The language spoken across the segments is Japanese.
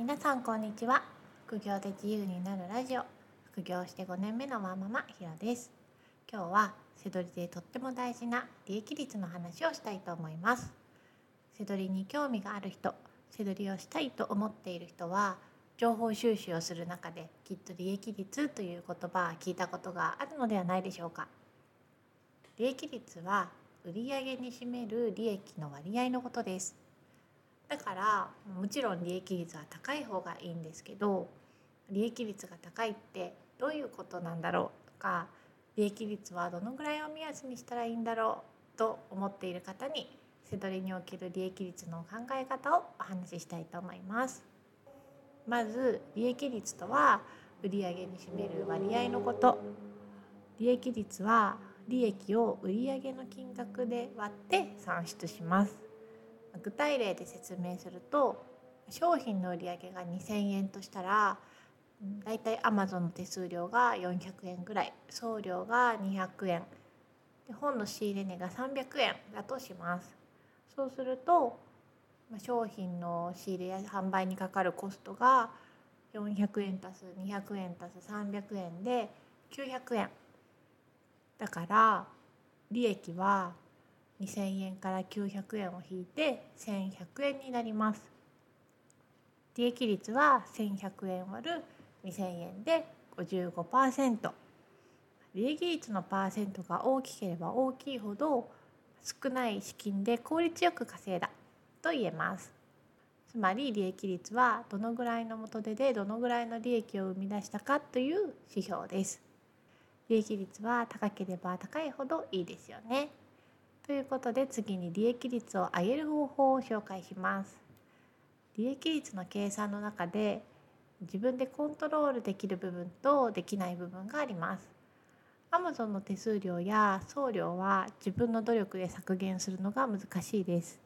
皆さんこんにちは。副業で自由になるラジオ。副業して5年目のワーママひろです。今日はせどりでとっても大事な利益率の話をしたいと思います。せどりに興味がある人せどりをしたいと思っている人は情報収集をする中できっと利益率という言葉は聞いたことがあるのではないでしょうか。利益率は売上に占める利益の割合のことです。だからもちろん利益率は高い方がいいんですけど利益率が高いってどういうことなんだろうとか利益率はどのぐらいを目安にしたらいいんだろうと思っている方にせどりにおける利益率の考え方をお話ししたいと思います。まず利益率とは売上に占める割合のこと利益率は利益を売上の金額で割って算出します具体例で説明すると商品の売り上げが2,000円としたらだいたい Amazon の手数料が400円ぐらい送料が200円で本の仕入れ値が300円だとします。そうすると商品の仕入れや販売にかかるコストが400円足す200円足す300円で900円。だから利益は2000円から900円を引いて1100円になります。利益率は1100円割る2000円で55%利益率のパーセントが大きければ大きいほど少ない資金で効率よく稼いだと言えます。つまり利益率はどのぐらいの元手でどのぐらいの利益を生み出したかという指標です。利益率は高ければ高いほどいいですよね。ということで次に利益率を上げる方法を紹介します。利益率の計算の中で自分でコントロールできる部分とできない部分があります。Amazon の手数料や送料は自分の努力で削減するのが難しいです。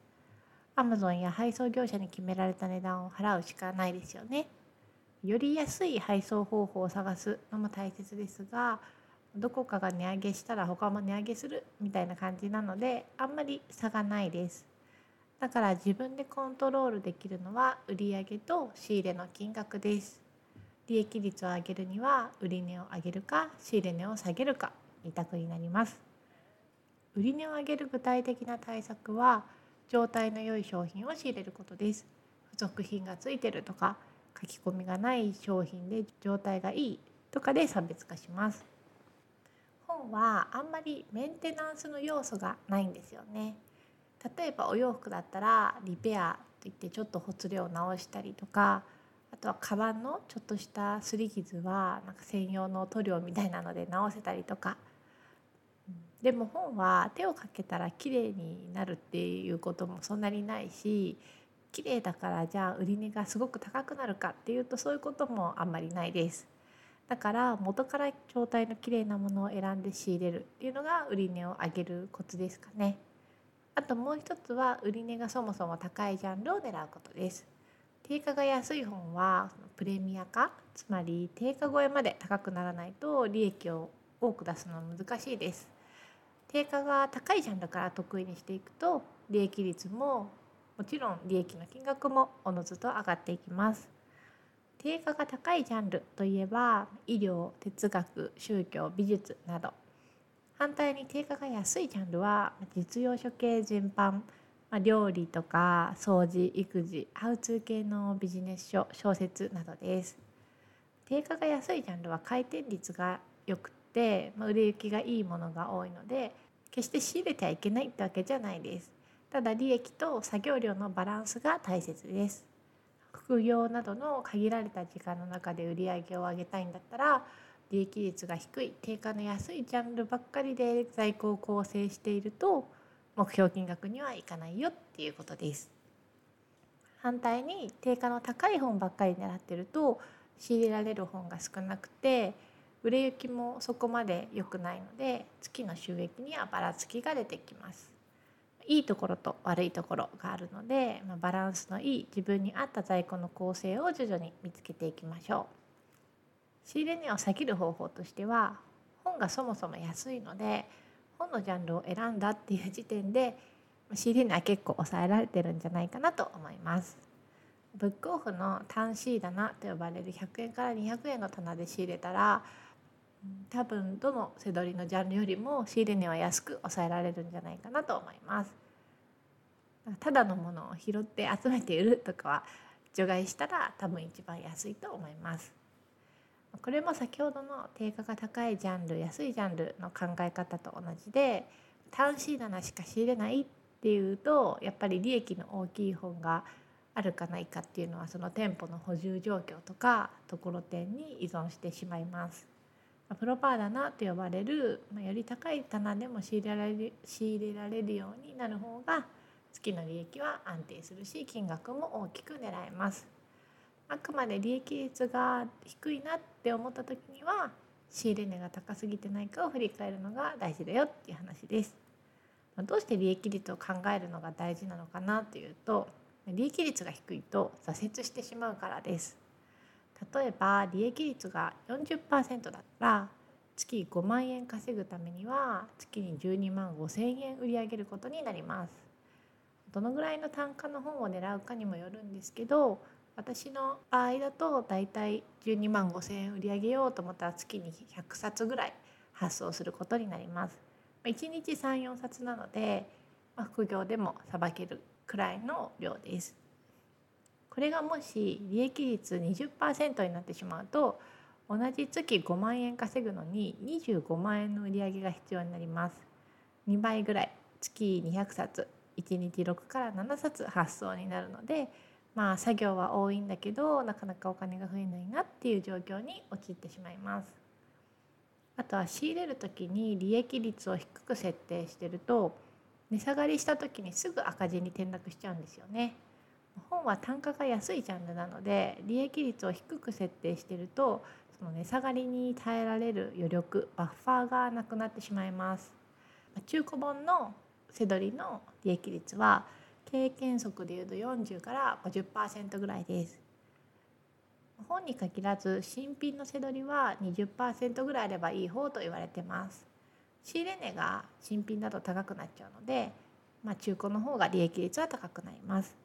Amazon や配送業者に決められた値段を払うしかないですよね。より安い配送方法を探すのも大切ですがどこかが値上げしたら他も値上げするみたいな感じなのであんまり差がないです。だから自分でコントロールできるのは売上と仕入れの金額です。利益率を上げるには売値を上げるか仕入れ値を下げるか2択になります。売値を上げる具体的な対策は状態の良い商品を仕入れることです。付属品がついてるとか書き込みがない商品で状態がいいとかで差別化します。はあんまりメンテナンスの要素がないんですよね。例えばお洋服だったらリペアといってちょっとほつれを直したりとかあとはカバンのちょっとしたすり傷はなんか専用の塗料みたいなので直せたりとかでも本は手をかけたら綺麗になるっていうこともそんなにないし綺麗だからじゃあ売り値がすごく高くなるかっていうとそういうこともあんまりないです。だから元から状態の綺麗なものを選んで仕入れるっていうのが売値を上げるコツですかね。あともう一つは売値がそもそも高いジャンルを狙うことです。定価が安い本はプレミア化つまり定価超えまで高くならないと利益を多く出すのは難しいです。定価が高いジャンルから得意にしていくと利益率ももちろん利益の金額もおのずと上がっていきます。定価が高いジャンルといえば医療哲学宗教美術など。反対に定価が安いジャンルは実用書系全般、ま料理とか掃除育児ハウツー系のビジネス書小説などです。定価が安いジャンルは回転率が良くて、ま売れ行きがいいものが多いので決して仕入れてはいけないってわけじゃないです。ただ利益と作業量のバランスが大切です。副業などの限られた時間の中で売り上げを上げたいんだったら利益率が低い定価の安いジャンルばっかりで在庫を構成していると目標金額にはいかないよっていうことです。反対に定価の高い本ばっかり狙ってると仕入れられる本が少なくて売れ行きもそこまで良くないので月の収益にはばらつきが出てきます。いいところと悪いところがあるので、まあ、バランスのいい自分に合った在庫の構成を徐々に見つけていきましょう。仕入れ値を下げる方法としては本がそもそも安いので本のジャンルを選んだっていう時点で仕入れ値は結構抑えられてるんじゃないかなと思います。ブックオフの単シー棚と呼ばれる100円から200円の棚で仕入れたら多分どの背取りのジャンルよりも仕入れ値は安く抑えられるんじゃないかなと思います。ただのものを拾って集めて売るとかは除外したら多分一番安いと思います。これも先ほどの定価が高いジャンル安いジャンルの考え方と同じで単シー棚しか仕入れないっていうとやっぱり利益の大きい本があるかないかっていうのはその店舗の補充状況とかところてんに依存してしまいます。プロパー棚と呼ばれる、まより高い棚でも仕入れられる仕入れられるようになる方が月の利益は安定するし金額も大きく狙えます。あくまで利益率が低いなって思った時には仕入れ値が高すぎてないかを振り返るのが大事だよっていう話です。どうして利益率を考えるのが大事なのかなというと利益率が低いと挫折してしまうからです例えば利益率が40%だったら月5万円稼ぐためには月に12万5千円売り上げることになりますどのぐらいの単価の本を狙うかにもよるんですけど私の場合だとだいたい12万5千円売り上げようと思ったら月に100冊ぐらい発送することになります1日34冊なので、まあ、副業でもさばけるくらいの量です。これがもし利益率20%になってしまうと同じ月5万円稼ぐのに25万円の売り上げが必要になります。2倍ぐらい月200冊1日6から7冊発送になるのでまあ作業は多いんだけどなかなかお金が増えないなっていう状況に陥ってしまいます。あとは仕入れる時に利益率を低く設定してると値下がりした時にすぐ赤字に転落しちゃうんですよね。本は単価が安いジャンルなので利益率を低く設定してるとその値下がりに耐えられる余力バッファーがなくなってしまいます。中古本の背取りの利益率は経験則でいうと40から50%ぐらいです。本に限らず新品の背取りは20%ぐらいあればいい方と言われてます。仕入れ値が新品だと高くなっちゃうので、まあ、中古の方が利益率は高くなります。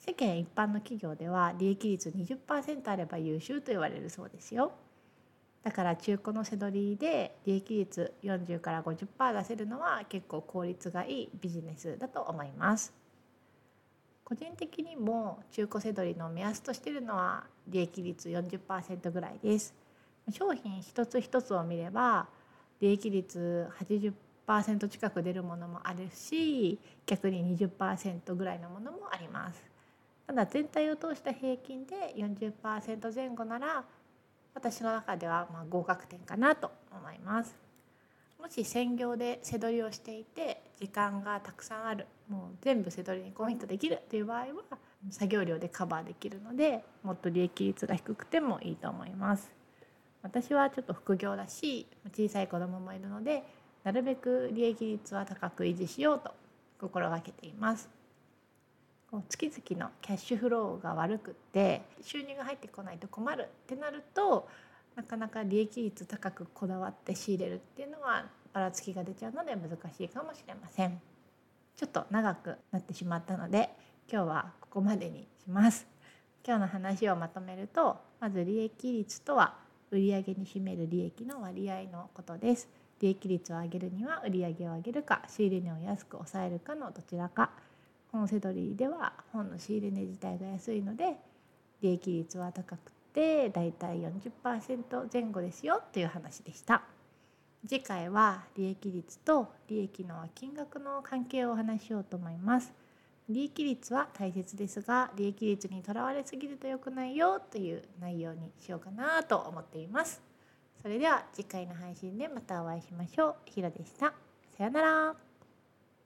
世間一般の企業では利益率20%あれば優秀と言われるそうですよ。だから中古の背取りで利益率40から50%出せるのは結構効率がいいビジネスだと思います。個人的にも中古背取りの目安としてるのは利益率40%ぐらいです。商品一つ一つを見れば利益率80%近く出るものもあるし逆に20%ぐらいのものもあります。ただ全体を通した平均で40%前後なら私の中ではま合格点かなと思います。もし専業で背取りをしていて時間がたくさんあるもう全部背取りにコミットできるっていう場合は作業量でカバーできるのでもっと利益率が低くてもいいと思います。私はちょっと副業だし小さい子供もいるのでなるべく利益率は高く維持しようと心がけています。月々のキャッシュフローが悪くって収入が入ってこないと困るってなるとなかなか利益率高くこだわって仕入れるっていうのはばらつきが出ちゃうので難しいかもしれません。ちょっと長くなってしまったので今日はここまでにします。今日の話をまとめるとまず利益率とは売上に占める利益の割合のことです。利益率を上げるには売上を上げるか仕入れ値を安く抑えるかのどちらか本セドリでは本の仕入れ値自体が安いので利益率は高くてだいたい40%前後ですよという話でした。次回は利益率と利益の金額の関係をお話ししようと思います。利益率は大切ですが利益率にとらわれすぎると良くないよという内容にしようかなと思っています。それでは次回の配信でまたお会いしましょう。ひろでした。さようなら。